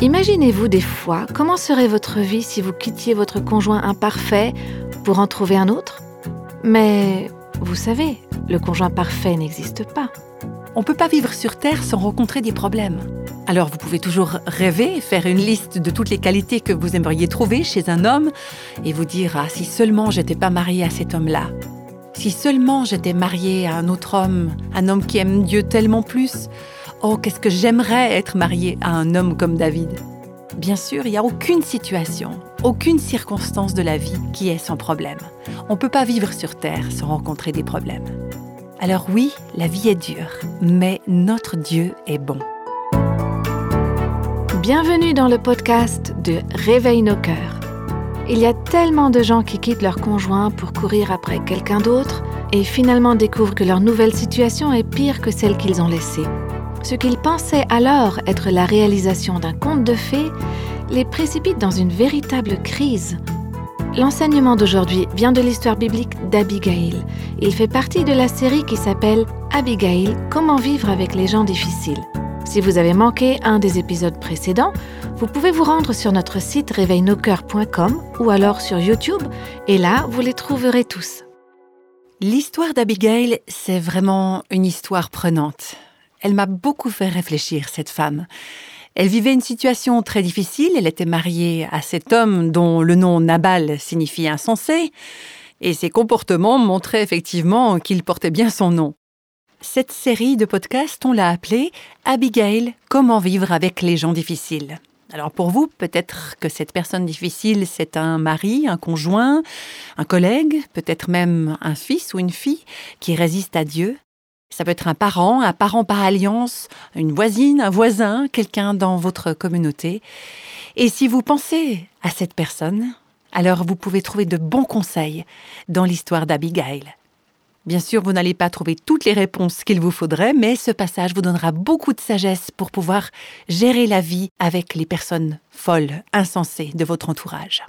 Imaginez-vous des fois comment serait votre vie si vous quittiez votre conjoint imparfait pour en trouver un autre? Mais vous savez, le conjoint parfait n'existe pas. On ne peut pas vivre sur Terre sans rencontrer des problèmes. Alors vous pouvez toujours rêver, faire une liste de toutes les qualités que vous aimeriez trouver chez un homme et vous dire ah si seulement j'étais pas mariée à cet homme-là. Si seulement j'étais mariée à un autre homme, un homme qui aime Dieu tellement plus. Oh, qu'est-ce que j'aimerais être mariée à un homme comme David. Bien sûr, il n'y a aucune situation, aucune circonstance de la vie qui est sans problème. On ne peut pas vivre sur Terre sans rencontrer des problèmes. Alors oui, la vie est dure, mais notre Dieu est bon. Bienvenue dans le podcast de Réveille nos cœurs. Il y a tellement de gens qui quittent leur conjoint pour courir après quelqu'un d'autre et finalement découvrent que leur nouvelle situation est pire que celle qu'ils ont laissée. Ce qu'ils pensaient alors être la réalisation d'un conte de fées les précipite dans une véritable crise. L'enseignement d'aujourd'hui vient de l'histoire biblique d'Abigail. Il fait partie de la série qui s'appelle Abigail, comment vivre avec les gens difficiles. Si vous avez manqué un des épisodes précédents, vous pouvez vous rendre sur notre site réveilnoscoeurs.com ou alors sur YouTube et là, vous les trouverez tous. L'histoire d'Abigail, c'est vraiment une histoire prenante. Elle m'a beaucoup fait réfléchir, cette femme. Elle vivait une situation très difficile, elle était mariée à cet homme dont le nom Nabal signifie insensé, et ses comportements montraient effectivement qu'il portait bien son nom. Cette série de podcasts, on l'a appelée Abigail, comment vivre avec les gens difficiles. Alors pour vous, peut-être que cette personne difficile, c'est un mari, un conjoint, un collègue, peut-être même un fils ou une fille qui résiste à Dieu. Ça peut être un parent, un parent par alliance, une voisine, un voisin, quelqu'un dans votre communauté. Et si vous pensez à cette personne, alors vous pouvez trouver de bons conseils dans l'histoire d'Abigail. Bien sûr, vous n'allez pas trouver toutes les réponses qu'il vous faudrait, mais ce passage vous donnera beaucoup de sagesse pour pouvoir gérer la vie avec les personnes folles, insensées de votre entourage.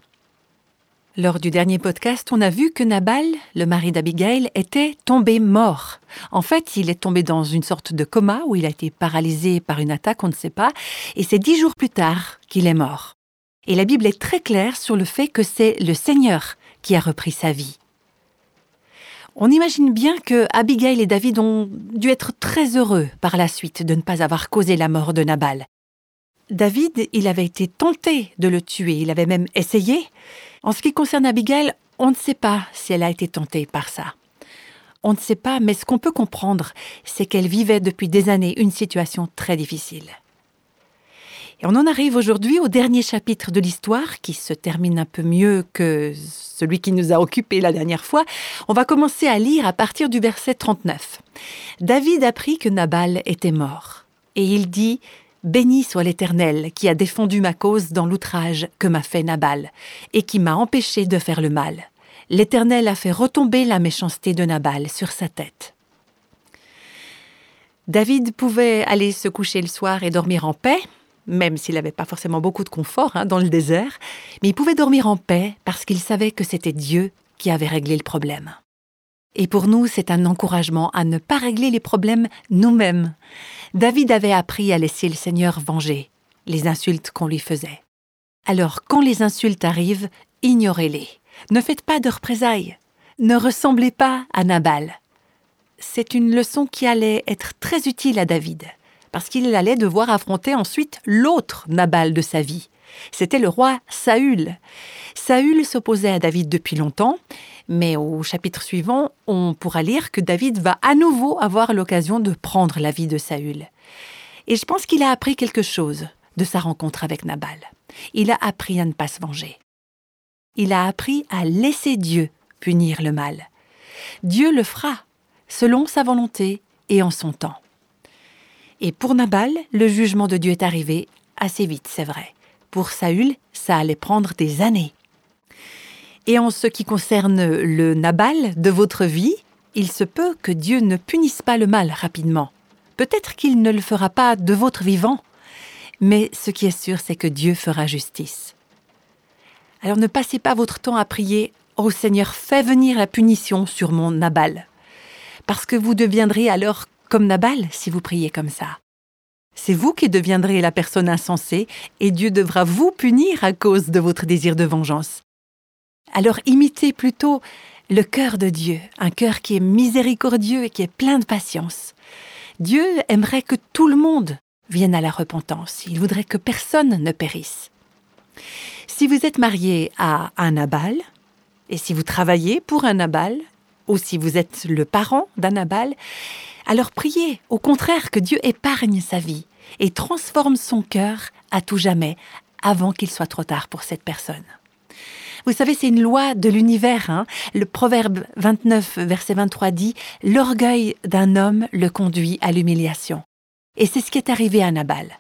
Lors du dernier podcast, on a vu que Nabal, le mari d'Abigail, était tombé mort. En fait, il est tombé dans une sorte de coma où il a été paralysé par une attaque, on ne sait pas, et c'est dix jours plus tard qu'il est mort. Et la Bible est très claire sur le fait que c'est le Seigneur qui a repris sa vie. On imagine bien que Abigail et David ont dû être très heureux par la suite de ne pas avoir causé la mort de Nabal. David, il avait été tenté de le tuer, il avait même essayé. En ce qui concerne Abigail, on ne sait pas si elle a été tentée par ça. On ne sait pas, mais ce qu'on peut comprendre, c'est qu'elle vivait depuis des années une situation très difficile. Et on en arrive aujourd'hui au dernier chapitre de l'histoire qui se termine un peu mieux que celui qui nous a occupés la dernière fois. On va commencer à lire à partir du verset 39. David apprit que Nabal était mort. Et il dit Béni soit l'Éternel qui a défendu ma cause dans l'outrage que m'a fait Nabal et qui m'a empêché de faire le mal. L'Éternel a fait retomber la méchanceté de Nabal sur sa tête. David pouvait aller se coucher le soir et dormir en paix, même s'il n'avait pas forcément beaucoup de confort hein, dans le désert, mais il pouvait dormir en paix parce qu'il savait que c'était Dieu qui avait réglé le problème. Et pour nous, c'est un encouragement à ne pas régler les problèmes nous-mêmes. David avait appris à laisser le Seigneur venger les insultes qu'on lui faisait. Alors, quand les insultes arrivent, ignorez-les. Ne faites pas de représailles. Ne ressemblez pas à Nabal. C'est une leçon qui allait être très utile à David parce qu'il allait devoir affronter ensuite l'autre Nabal de sa vie. C'était le roi Saül. Saül s'opposait à David depuis longtemps, mais au chapitre suivant, on pourra lire que David va à nouveau avoir l'occasion de prendre la vie de Saül. Et je pense qu'il a appris quelque chose de sa rencontre avec Nabal. Il a appris à ne pas se venger. Il a appris à laisser Dieu punir le mal. Dieu le fera, selon sa volonté et en son temps. Et pour Nabal, le jugement de Dieu est arrivé assez vite, c'est vrai. Pour Saül, ça allait prendre des années. Et en ce qui concerne le Nabal de votre vie, il se peut que Dieu ne punisse pas le mal rapidement. Peut-être qu'il ne le fera pas de votre vivant, mais ce qui est sûr, c'est que Dieu fera justice. Alors ne passez pas votre temps à prier Ô oh Seigneur, fais venir la punition sur mon Nabal, parce que vous deviendrez alors comme Nabal si vous priez comme ça. C'est vous qui deviendrez la personne insensée et Dieu devra vous punir à cause de votre désir de vengeance. Alors imitez plutôt le cœur de Dieu, un cœur qui est miséricordieux et qui est plein de patience. Dieu aimerait que tout le monde vienne à la repentance. Il voudrait que personne ne périsse. Si vous êtes marié à un Nabal, et si vous travaillez pour un Nabal, ou si vous êtes le parent d'un Nabal, alors priez au contraire que Dieu épargne sa vie et transforme son cœur à tout jamais avant qu'il soit trop tard pour cette personne. Vous savez, c'est une loi de l'univers. Hein. Le proverbe 29, verset 23 dit ⁇ L'orgueil d'un homme le conduit à l'humiliation ⁇ Et c'est ce qui est arrivé à Nabal.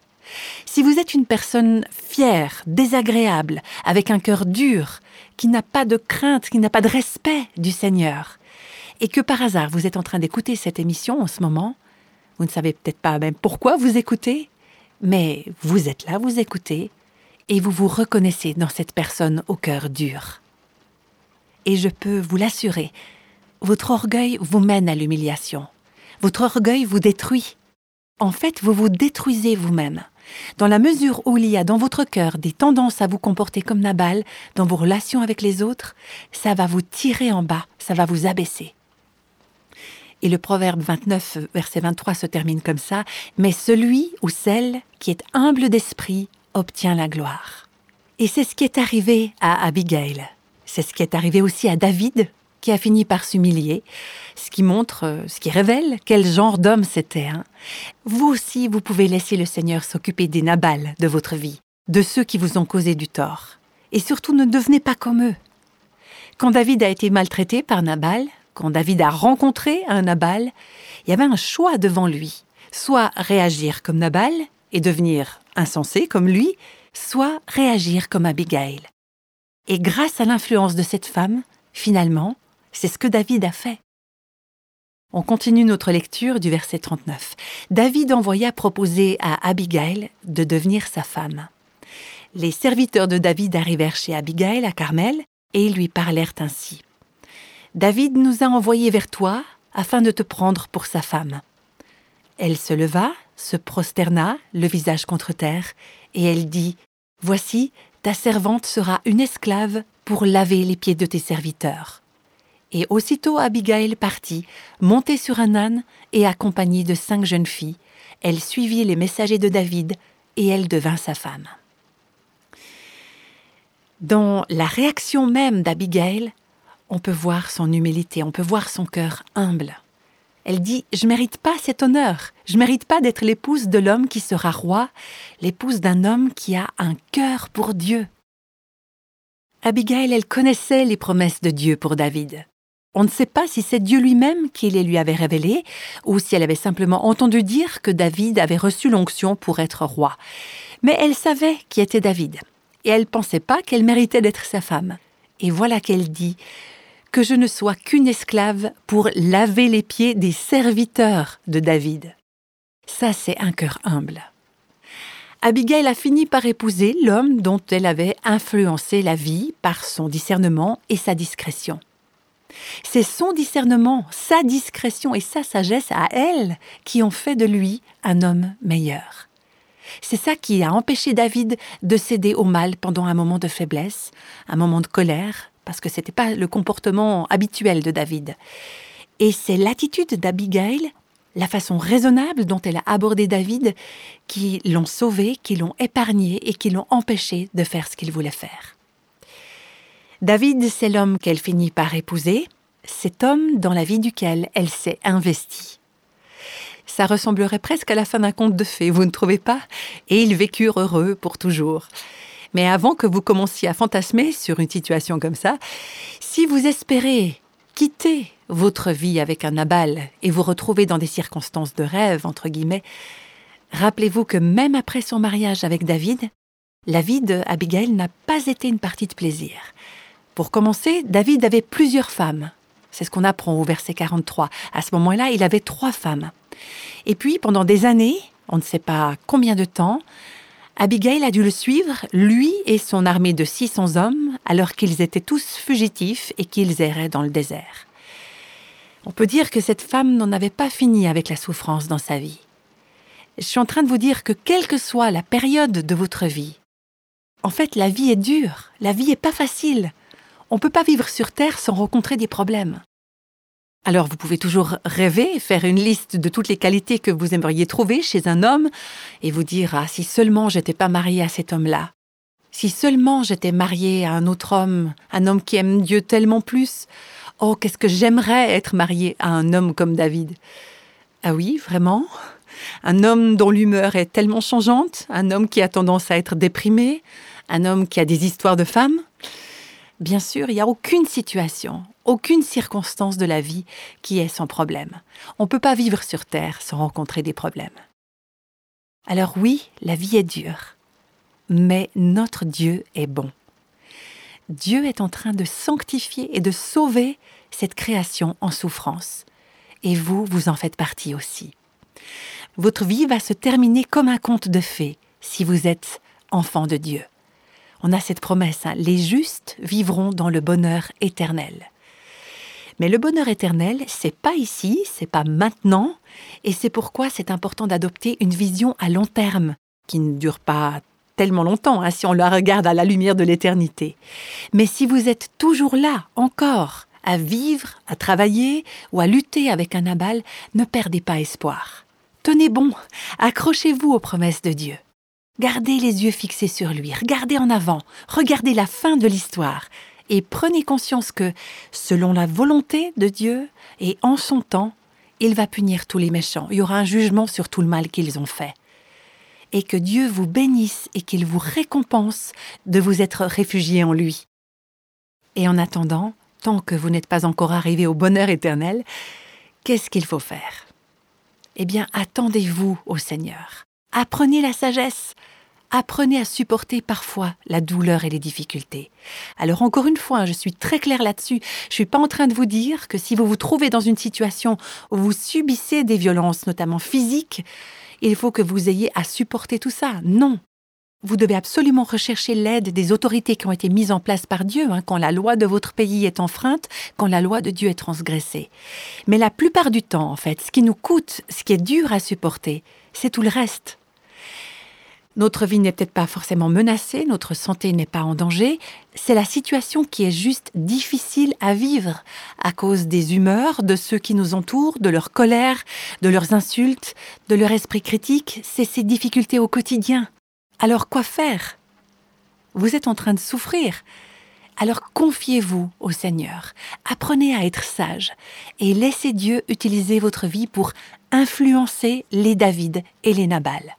Si vous êtes une personne fière, désagréable, avec un cœur dur, qui n'a pas de crainte, qui n'a pas de respect du Seigneur, et que par hasard vous êtes en train d'écouter cette émission en ce moment, vous ne savez peut-être pas même pourquoi vous écoutez, mais vous êtes là, vous écoutez, et vous vous reconnaissez dans cette personne au cœur dur. Et je peux vous l'assurer, votre orgueil vous mène à l'humiliation. Votre orgueil vous détruit. En fait, vous vous détruisez vous-même. Dans la mesure où il y a dans votre cœur des tendances à vous comporter comme Nabal, dans vos relations avec les autres, ça va vous tirer en bas, ça va vous abaisser. Et le proverbe 29, verset 23 se termine comme ça, Mais celui ou celle qui est humble d'esprit obtient la gloire. Et c'est ce qui est arrivé à Abigail. C'est ce qui est arrivé aussi à David, qui a fini par s'humilier, ce qui montre, ce qui révèle quel genre d'homme c'était. Hein. Vous aussi, vous pouvez laisser le Seigneur s'occuper des Nabals de votre vie, de ceux qui vous ont causé du tort. Et surtout, ne devenez pas comme eux. Quand David a été maltraité par Nabal, quand David a rencontré un Nabal, il y avait un choix devant lui. Soit réagir comme Nabal et devenir insensé comme lui, soit réagir comme Abigail. Et grâce à l'influence de cette femme, finalement, c'est ce que David a fait. On continue notre lecture du verset 39. David envoya proposer à Abigail de devenir sa femme. Les serviteurs de David arrivèrent chez Abigail à Carmel et lui parlèrent ainsi. David nous a envoyés vers toi afin de te prendre pour sa femme. Elle se leva, se prosterna, le visage contre terre, et elle dit Voici, ta servante sera une esclave pour laver les pieds de tes serviteurs. Et aussitôt Abigail partit, montée sur un âne et accompagnée de cinq jeunes filles. Elle suivit les messagers de David et elle devint sa femme. Dans la réaction même d'Abigail, on peut voir son humilité, on peut voir son cœur humble. Elle dit Je mérite pas cet honneur, je mérite pas d'être l'épouse de l'homme qui sera roi, l'épouse d'un homme qui a un cœur pour Dieu. Abigail, elle connaissait les promesses de Dieu pour David. On ne sait pas si c'est Dieu lui-même qui les lui avait révélées, ou si elle avait simplement entendu dire que David avait reçu l'onction pour être roi. Mais elle savait qui était David, et elle ne pensait pas qu'elle méritait d'être sa femme. Et voilà qu'elle dit que je ne sois qu'une esclave pour laver les pieds des serviteurs de David. Ça, c'est un cœur humble. Abigail a fini par épouser l'homme dont elle avait influencé la vie par son discernement et sa discrétion. C'est son discernement, sa discrétion et sa sagesse à elle qui ont fait de lui un homme meilleur. C'est ça qui a empêché David de céder au mal pendant un moment de faiblesse, un moment de colère, parce que ce n'était pas le comportement habituel de David. Et c'est l'attitude d'Abigail, la façon raisonnable dont elle a abordé David, qui l'ont sauvé, qui l'ont épargné et qui l'ont empêché de faire ce qu'il voulait faire. David, c'est l'homme qu'elle finit par épouser, cet homme dans la vie duquel elle s'est investie. Ça ressemblerait presque à la fin d'un conte de fées, vous ne trouvez pas? Et ils vécurent heureux pour toujours. Mais avant que vous commenciez à fantasmer sur une situation comme ça, si vous espérez quitter votre vie avec un Nabal et vous retrouver dans des circonstances de rêve, entre guillemets, rappelez-vous que même après son mariage avec David, la vie d'Abigail n'a pas été une partie de plaisir. Pour commencer, David avait plusieurs femmes. C'est ce qu'on apprend au verset 43. À ce moment-là, il avait trois femmes. Et puis, pendant des années, on ne sait pas combien de temps, Abigail a dû le suivre, lui et son armée de 600 hommes, alors qu'ils étaient tous fugitifs et qu'ils erraient dans le désert. On peut dire que cette femme n'en avait pas fini avec la souffrance dans sa vie. Je suis en train de vous dire que quelle que soit la période de votre vie, en fait, la vie est dure, la vie n'est pas facile. On ne peut pas vivre sur Terre sans rencontrer des problèmes. Alors vous pouvez toujours rêver, faire une liste de toutes les qualités que vous aimeriez trouver chez un homme et vous dire ah si seulement j'étais pas mariée à cet homme-là. Si seulement j'étais mariée à un autre homme, un homme qui aime Dieu tellement plus. Oh, qu'est-ce que j'aimerais être mariée à un homme comme David. Ah oui, vraiment Un homme dont l'humeur est tellement changeante, un homme qui a tendance à être déprimé, un homme qui a des histoires de femmes. Bien sûr, il n'y a aucune situation, aucune circonstance de la vie qui est sans problème. On ne peut pas vivre sur Terre sans rencontrer des problèmes. Alors oui, la vie est dure, mais notre Dieu est bon. Dieu est en train de sanctifier et de sauver cette création en souffrance. Et vous, vous en faites partie aussi. Votre vie va se terminer comme un conte de fées si vous êtes enfant de Dieu. On a cette promesse, hein, les justes vivront dans le bonheur éternel. Mais le bonheur éternel, c'est pas ici, c'est pas maintenant, et c'est pourquoi c'est important d'adopter une vision à long terme, qui ne dure pas tellement longtemps hein, si on la regarde à la lumière de l'éternité. Mais si vous êtes toujours là, encore, à vivre, à travailler ou à lutter avec un abal, ne perdez pas espoir. Tenez bon, accrochez-vous aux promesses de Dieu. Gardez les yeux fixés sur lui, regardez en avant, regardez la fin de l'histoire, et prenez conscience que, selon la volonté de Dieu et en son temps, il va punir tous les méchants. Il y aura un jugement sur tout le mal qu'ils ont fait et que Dieu vous bénisse et qu'il vous récompense de vous être réfugié en lui. Et en attendant, tant que vous n'êtes pas encore arrivé au bonheur éternel, qu'est-ce qu'il faut faire? Eh bien, attendez-vous au Seigneur. Apprenez la sagesse. Apprenez à supporter parfois la douleur et les difficultés. Alors encore une fois, je suis très claire là-dessus. Je suis pas en train de vous dire que si vous vous trouvez dans une situation où vous subissez des violences, notamment physiques, il faut que vous ayez à supporter tout ça. Non. Vous devez absolument rechercher l'aide des autorités qui ont été mises en place par Dieu hein, quand la loi de votre pays est enfreinte, quand la loi de Dieu est transgressée. Mais la plupart du temps, en fait, ce qui nous coûte, ce qui est dur à supporter, c'est tout le reste. Notre vie n'est peut-être pas forcément menacée, notre santé n'est pas en danger, c'est la situation qui est juste difficile à vivre à cause des humeurs de ceux qui nous entourent, de leur colère, de leurs insultes, de leur esprit critique, c'est ces difficultés au quotidien. Alors quoi faire? Vous êtes en train de souffrir. Alors confiez-vous au Seigneur, apprenez à être sage et laissez Dieu utiliser votre vie pour influencer les David et les Nabal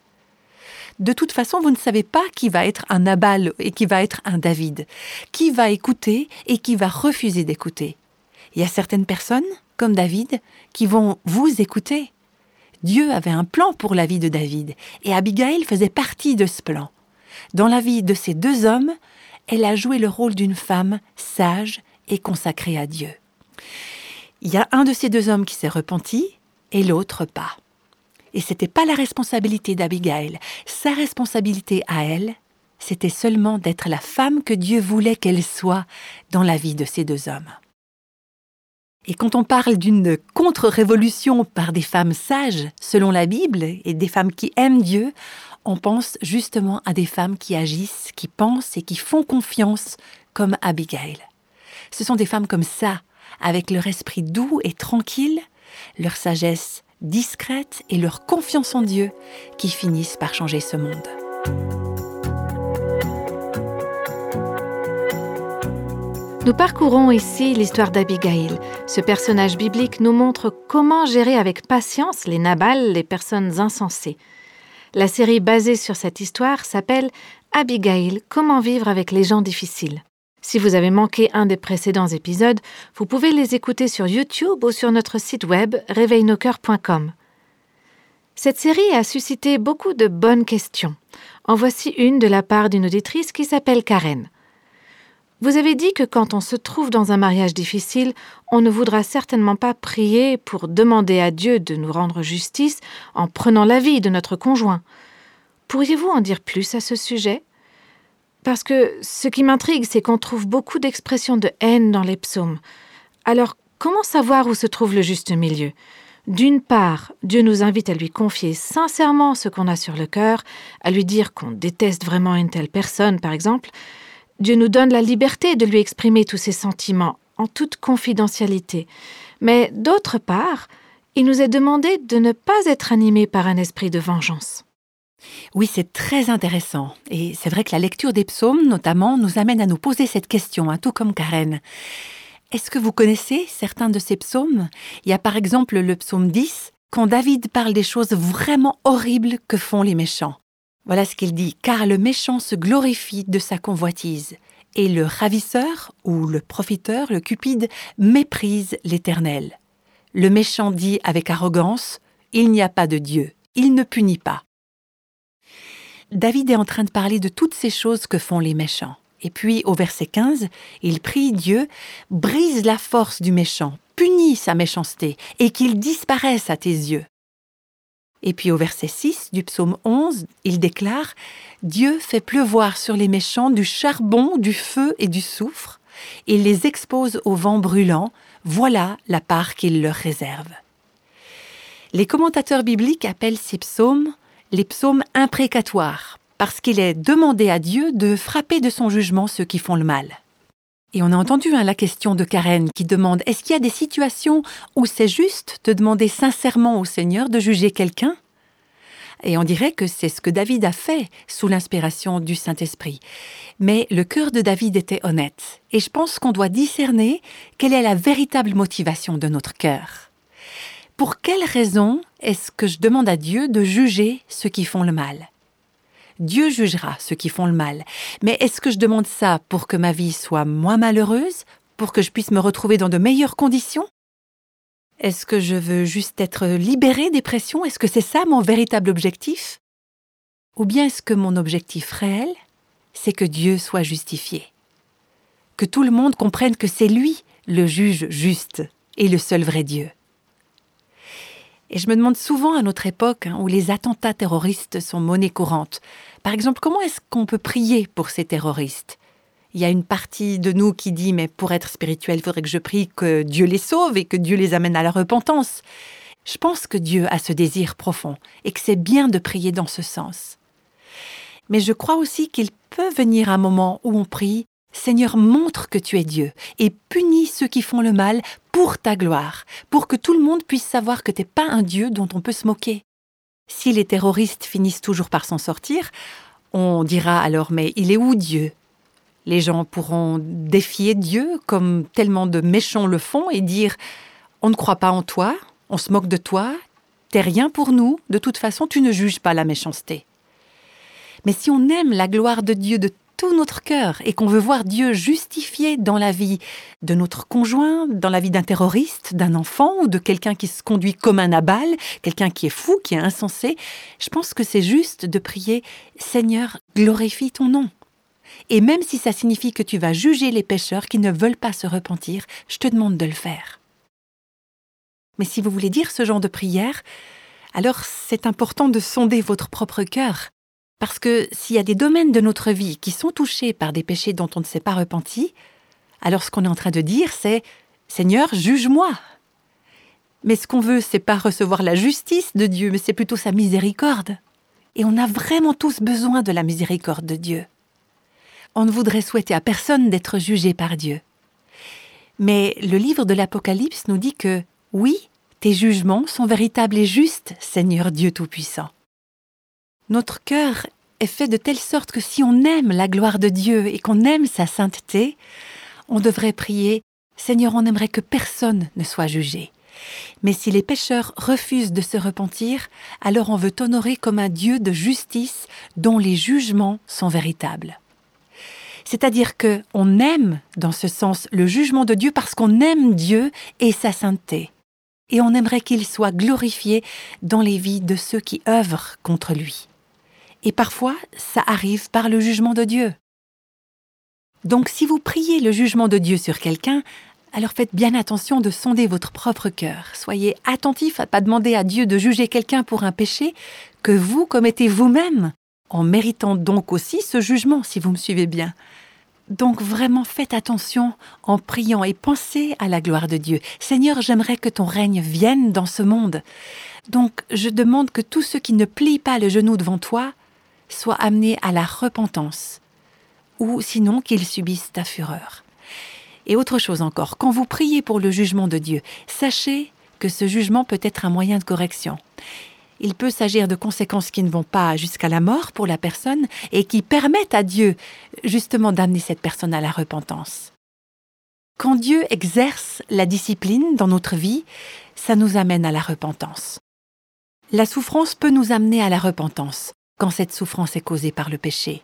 de toute façon, vous ne savez pas qui va être un Nabal et qui va être un David, qui va écouter et qui va refuser d'écouter. Il y a certaines personnes, comme David, qui vont vous écouter. Dieu avait un plan pour la vie de David, et Abigail faisait partie de ce plan. Dans la vie de ces deux hommes, elle a joué le rôle d'une femme sage et consacrée à Dieu. Il y a un de ces deux hommes qui s'est repenti et l'autre pas. Et c'était pas la responsabilité d'Abigail. Sa responsabilité à elle, c'était seulement d'être la femme que Dieu voulait qu'elle soit dans la vie de ces deux hommes. Et quand on parle d'une contre-révolution par des femmes sages, selon la Bible, et des femmes qui aiment Dieu, on pense justement à des femmes qui agissent, qui pensent et qui font confiance, comme Abigail. Ce sont des femmes comme ça, avec leur esprit doux et tranquille, leur sagesse discrète et leur confiance en Dieu qui finissent par changer ce monde. Nous parcourons ici l'histoire d'Abigail. Ce personnage biblique nous montre comment gérer avec patience les Nabal, les personnes insensées. La série basée sur cette histoire s'appelle Abigail, comment vivre avec les gens difficiles. Si vous avez manqué un des précédents épisodes, vous pouvez les écouter sur YouTube ou sur notre site web réveilnoscoeurs.com. Cette série a suscité beaucoup de bonnes questions. En voici une de la part d'une auditrice qui s'appelle Karen. Vous avez dit que quand on se trouve dans un mariage difficile, on ne voudra certainement pas prier pour demander à Dieu de nous rendre justice en prenant l'avis de notre conjoint. Pourriez-vous en dire plus à ce sujet? Parce que ce qui m'intrigue, c'est qu'on trouve beaucoup d'expressions de haine dans les psaumes. Alors, comment savoir où se trouve le juste milieu? D'une part, Dieu nous invite à lui confier sincèrement ce qu'on a sur le cœur, à lui dire qu'on déteste vraiment une telle personne, par exemple. Dieu nous donne la liberté de lui exprimer tous ses sentiments en toute confidentialité. Mais d'autre part, il nous est demandé de ne pas être animé par un esprit de vengeance. Oui, c'est très intéressant. Et c'est vrai que la lecture des psaumes, notamment, nous amène à nous poser cette question, hein, tout comme Karen. Est-ce que vous connaissez certains de ces psaumes? Il y a par exemple le psaume 10, quand David parle des choses vraiment horribles que font les méchants. Voilà ce qu'il dit, car le méchant se glorifie de sa convoitise, et le ravisseur ou le profiteur, le cupide, méprise l'Éternel. Le méchant dit avec arrogance, Il n'y a pas de Dieu, il ne punit pas. David est en train de parler de toutes ces choses que font les méchants. Et puis au verset 15, il prie Dieu, brise la force du méchant, punis sa méchanceté, et qu'il disparaisse à tes yeux. Et puis au verset 6 du psaume 11, il déclare Dieu fait pleuvoir sur les méchants du charbon, du feu et du soufre, et les expose au vent brûlant, voilà la part qu'il leur réserve. Les commentateurs bibliques appellent ces psaumes les psaumes imprécatoires, parce qu'il est demandé à Dieu de frapper de son jugement ceux qui font le mal. Et on a entendu hein, la question de Karen qui demande Est-ce qu'il y a des situations où c'est juste de demander sincèrement au Seigneur de juger quelqu'un? Et on dirait que c'est ce que David a fait sous l'inspiration du Saint-Esprit. Mais le cœur de David était honnête. Et je pense qu'on doit discerner quelle est la véritable motivation de notre cœur. Pour quelle raison est-ce que je demande à Dieu de juger ceux qui font le mal? Dieu jugera ceux qui font le mal. Mais est-ce que je demande ça pour que ma vie soit moins malheureuse, pour que je puisse me retrouver dans de meilleures conditions? Est-ce que je veux juste être libérée des pressions? Est-ce que c'est ça mon véritable objectif? Ou bien est-ce que mon objectif réel, c'est que Dieu soit justifié? Que tout le monde comprenne que c'est lui le juge juste et le seul vrai Dieu et je me demande souvent à notre époque, hein, où les attentats terroristes sont monnaie courante, par exemple, comment est-ce qu'on peut prier pour ces terroristes? Il y a une partie de nous qui dit, mais pour être spirituel, il faudrait que je prie que Dieu les sauve et que Dieu les amène à la repentance. Je pense que Dieu a ce désir profond et que c'est bien de prier dans ce sens. Mais je crois aussi qu'il peut venir un moment où on prie Seigneur, montre que tu es Dieu et punis ceux qui font le mal pour ta gloire, pour que tout le monde puisse savoir que tu n'es pas un Dieu dont on peut se moquer. Si les terroristes finissent toujours par s'en sortir, on dira alors mais il est où Dieu? Les gens pourront défier Dieu comme tellement de méchants le font et dire on ne croit pas en toi, on se moque de toi, t'es rien pour nous, de toute façon tu ne juges pas la méchanceté. Mais si on aime la gloire de Dieu de tout notre cœur et qu'on veut voir Dieu justifié dans la vie de notre conjoint, dans la vie d'un terroriste, d'un enfant ou de quelqu'un qui se conduit comme un abal, quelqu'un qui est fou, qui est insensé, je pense que c'est juste de prier Seigneur, glorifie ton nom. Et même si ça signifie que tu vas juger les pécheurs qui ne veulent pas se repentir, je te demande de le faire. Mais si vous voulez dire ce genre de prière, alors c'est important de sonder votre propre cœur parce que s'il y a des domaines de notre vie qui sont touchés par des péchés dont on ne s'est pas repenti, alors ce qu'on est en train de dire, c'est Seigneur, juge-moi. Mais ce qu'on veut, c'est pas recevoir la justice de Dieu, mais c'est plutôt sa miséricorde. Et on a vraiment tous besoin de la miséricorde de Dieu. On ne voudrait souhaiter à personne d'être jugé par Dieu. Mais le livre de l'Apocalypse nous dit que, oui, tes jugements sont véritables et justes, Seigneur Dieu Tout-Puissant. Notre cœur est fait de telle sorte que si on aime la gloire de Dieu et qu'on aime sa sainteté, on devrait prier Seigneur, on aimerait que personne ne soit jugé. Mais si les pécheurs refusent de se repentir, alors on veut t'honorer comme un Dieu de justice dont les jugements sont véritables. C'est-à-dire que on aime, dans ce sens, le jugement de Dieu parce qu'on aime Dieu et sa sainteté. Et on aimerait qu'il soit glorifié dans les vies de ceux qui œuvrent contre lui et parfois ça arrive par le jugement de Dieu. Donc si vous priez le jugement de Dieu sur quelqu'un, alors faites bien attention de sonder votre propre cœur. Soyez attentif à ne pas demander à Dieu de juger quelqu'un pour un péché que vous commettez vous-même, en méritant donc aussi ce jugement, si vous me suivez bien. Donc vraiment faites attention en priant et pensez à la gloire de Dieu. Seigneur, j'aimerais que ton règne vienne dans ce monde. Donc je demande que tous ceux qui ne plient pas le genou devant toi soient amenés à la repentance, ou sinon qu'ils subissent ta fureur. Et autre chose encore, quand vous priez pour le jugement de Dieu, sachez que ce jugement peut être un moyen de correction. Il peut s'agir de conséquences qui ne vont pas jusqu'à la mort pour la personne et qui permettent à Dieu justement d'amener cette personne à la repentance. Quand Dieu exerce la discipline dans notre vie, ça nous amène à la repentance. La souffrance peut nous amener à la repentance quand cette souffrance est causée par le péché.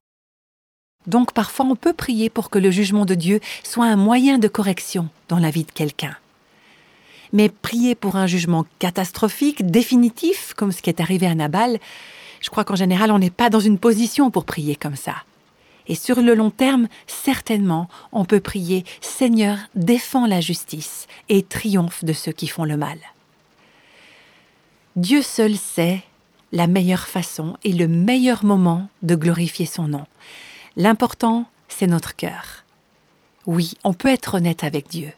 Donc parfois on peut prier pour que le jugement de Dieu soit un moyen de correction dans la vie de quelqu'un. Mais prier pour un jugement catastrophique, définitif, comme ce qui est arrivé à Nabal, je crois qu'en général, on n'est pas dans une position pour prier comme ça. Et sur le long terme, certainement, on peut prier Seigneur, défends la justice et triomphe de ceux qui font le mal. Dieu seul sait la meilleure façon et le meilleur moment de glorifier son nom. L'important, c'est notre cœur. Oui, on peut être honnête avec Dieu.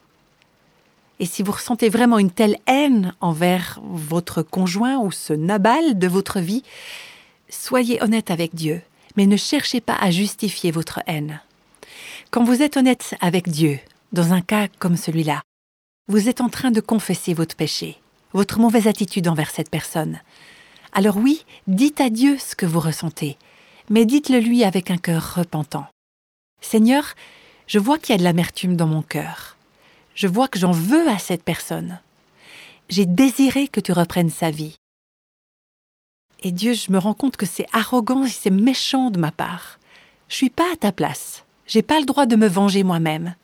Et si vous ressentez vraiment une telle haine envers votre conjoint ou ce Nabal de votre vie, soyez honnête avec Dieu, mais ne cherchez pas à justifier votre haine. Quand vous êtes honnête avec Dieu, dans un cas comme celui-là, vous êtes en train de confesser votre péché, votre mauvaise attitude envers cette personne. Alors oui, dites à Dieu ce que vous ressentez, mais dites-le lui avec un cœur repentant. Seigneur, je vois qu'il y a de l'amertume dans mon cœur je vois que j'en veux à cette personne. J'ai désiré que tu reprennes sa vie. Et Dieu, je me rends compte que c'est arrogant et c'est méchant de ma part. Je suis pas à ta place. J'ai pas le droit de me venger moi-même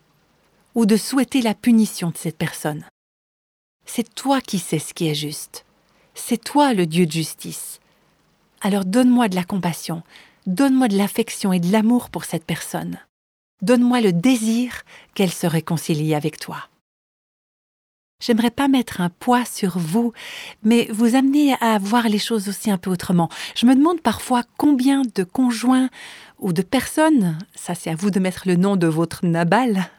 ou de souhaiter la punition de cette personne. C'est toi qui sais ce qui est juste. C'est toi le Dieu de justice. Alors donne-moi de la compassion, donne-moi de l'affection et de l'amour pour cette personne. Donne-moi le désir qu'elle se réconcilie avec toi. J'aimerais pas mettre un poids sur vous, mais vous amener à voir les choses aussi un peu autrement. Je me demande parfois combien de conjoints ou de personnes, ça c'est à vous de mettre le nom de votre Nabal,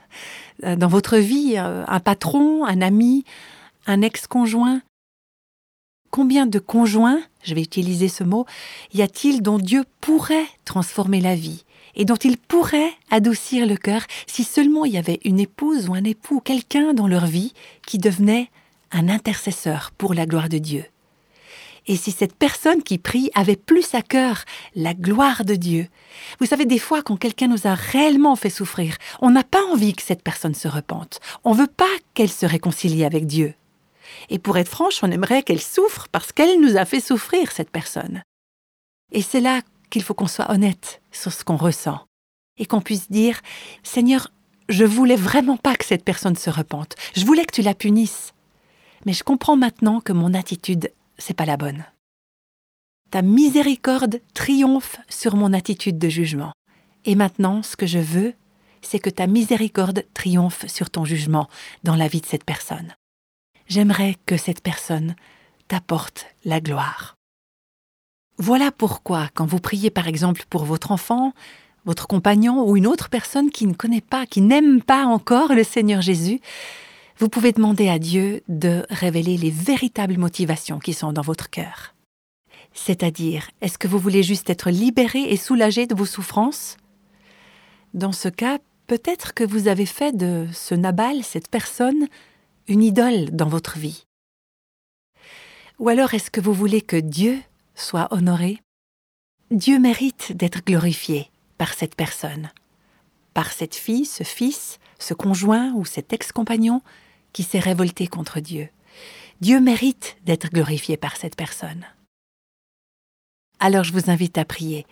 euh, dans votre vie, euh, un patron, un ami, un ex-conjoint. Combien de conjoints, je vais utiliser ce mot, y a-t-il dont Dieu pourrait transformer la vie et dont il pourrait adoucir le cœur si seulement il y avait une épouse ou un époux, quelqu'un dans leur vie qui devenait un intercesseur pour la gloire de Dieu? Et si cette personne qui prie avait plus à cœur la gloire de Dieu. Vous savez, des fois, quand quelqu'un nous a réellement fait souffrir, on n'a pas envie que cette personne se repente. On veut pas qu'elle se réconcilie avec Dieu. Et pour être franche, on aimerait qu'elle souffre parce qu'elle nous a fait souffrir, cette personne. Et c'est là qu'il faut qu'on soit honnête sur ce qu'on ressent et qu'on puisse dire Seigneur, je voulais vraiment pas que cette personne se repente. Je voulais que tu la punisses. Mais je comprends maintenant que mon attitude, c'est pas la bonne. Ta miséricorde triomphe sur mon attitude de jugement. Et maintenant, ce que je veux, c'est que ta miséricorde triomphe sur ton jugement dans la vie de cette personne. J'aimerais que cette personne t'apporte la gloire. Voilà pourquoi, quand vous priez par exemple pour votre enfant, votre compagnon ou une autre personne qui ne connaît pas, qui n'aime pas encore le Seigneur Jésus, vous pouvez demander à Dieu de révéler les véritables motivations qui sont dans votre cœur. C'est-à-dire, est-ce que vous voulez juste être libéré et soulagé de vos souffrances? Dans ce cas, peut-être que vous avez fait de ce Nabal, cette personne, une idole dans votre vie. Ou alors est-ce que vous voulez que Dieu soit honoré, Dieu mérite d'être glorifié par cette personne, par cette fille, ce fils, ce conjoint ou cet ex-compagnon qui s'est révolté contre Dieu. Dieu mérite d'être glorifié par cette personne. Alors je vous invite à prier.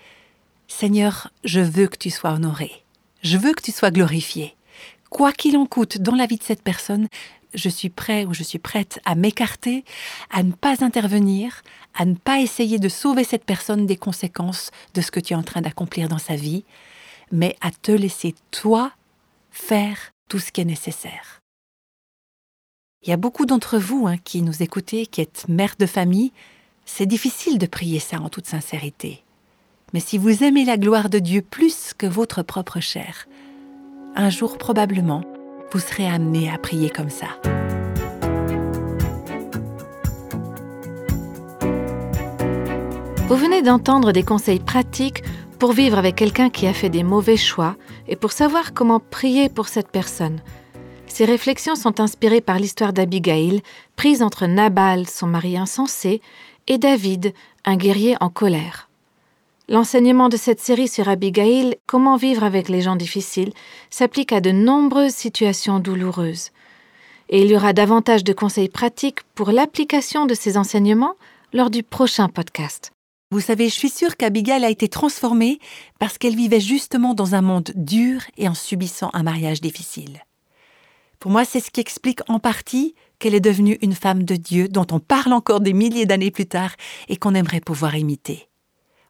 Seigneur, je veux que tu sois honoré. Je veux que tu sois glorifié. Quoi qu'il en coûte dans la vie de cette personne, je suis prêt ou je suis prête à m'écarter, à ne pas intervenir, à ne pas essayer de sauver cette personne des conséquences de ce que tu es en train d'accomplir dans sa vie, mais à te laisser toi faire tout ce qui est nécessaire. Il y a beaucoup d'entre vous hein, qui nous écoutez, qui êtes mère de famille, c'est difficile de prier ça en toute sincérité. Mais si vous aimez la gloire de Dieu plus que votre propre chair, un jour probablement, vous serez amené à prier comme ça. Vous venez d'entendre des conseils pratiques pour vivre avec quelqu'un qui a fait des mauvais choix et pour savoir comment prier pour cette personne. Ces réflexions sont inspirées par l'histoire d'Abigail, prise entre Nabal, son mari insensé, et David, un guerrier en colère. L'enseignement de cette série sur Abigail, Comment vivre avec les gens difficiles, s'applique à de nombreuses situations douloureuses. Et il y aura davantage de conseils pratiques pour l'application de ces enseignements lors du prochain podcast. Vous savez, je suis sûre qu'Abigail a été transformée parce qu'elle vivait justement dans un monde dur et en subissant un mariage difficile. Pour moi, c'est ce qui explique en partie qu'elle est devenue une femme de Dieu dont on parle encore des milliers d'années plus tard et qu'on aimerait pouvoir imiter.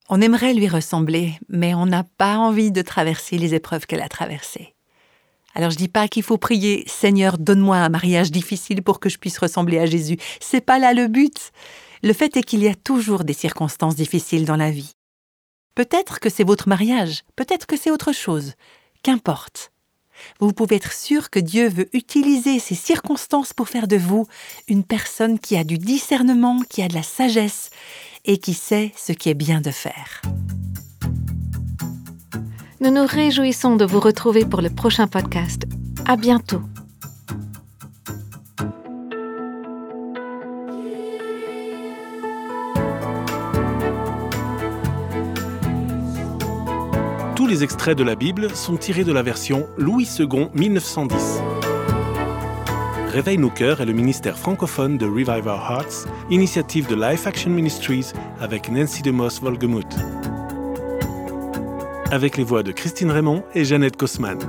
On aimerait lui ressembler, mais on n'a pas envie de traverser les épreuves qu'elle a traversées. Alors je dis pas qu'il faut prier Seigneur, donne-moi un mariage difficile pour que je puisse ressembler à Jésus. C'est pas là le but. Le fait est qu'il y a toujours des circonstances difficiles dans la vie. Peut-être que c'est votre mariage, peut-être que c'est autre chose, qu'importe. Vous pouvez être sûr que Dieu veut utiliser ces circonstances pour faire de vous une personne qui a du discernement, qui a de la sagesse et qui sait ce qui est bien de faire. Nous nous réjouissons de vous retrouver pour le prochain podcast. À bientôt. Tous les extraits de la Bible sont tirés de la version Louis II 1910. Réveille nos cœurs est le ministère francophone de Revive Our Hearts, initiative de Life Action Ministries avec Nancy DeMoss Volgemuth. Avec les voix de Christine Raymond et Jeannette Kosman.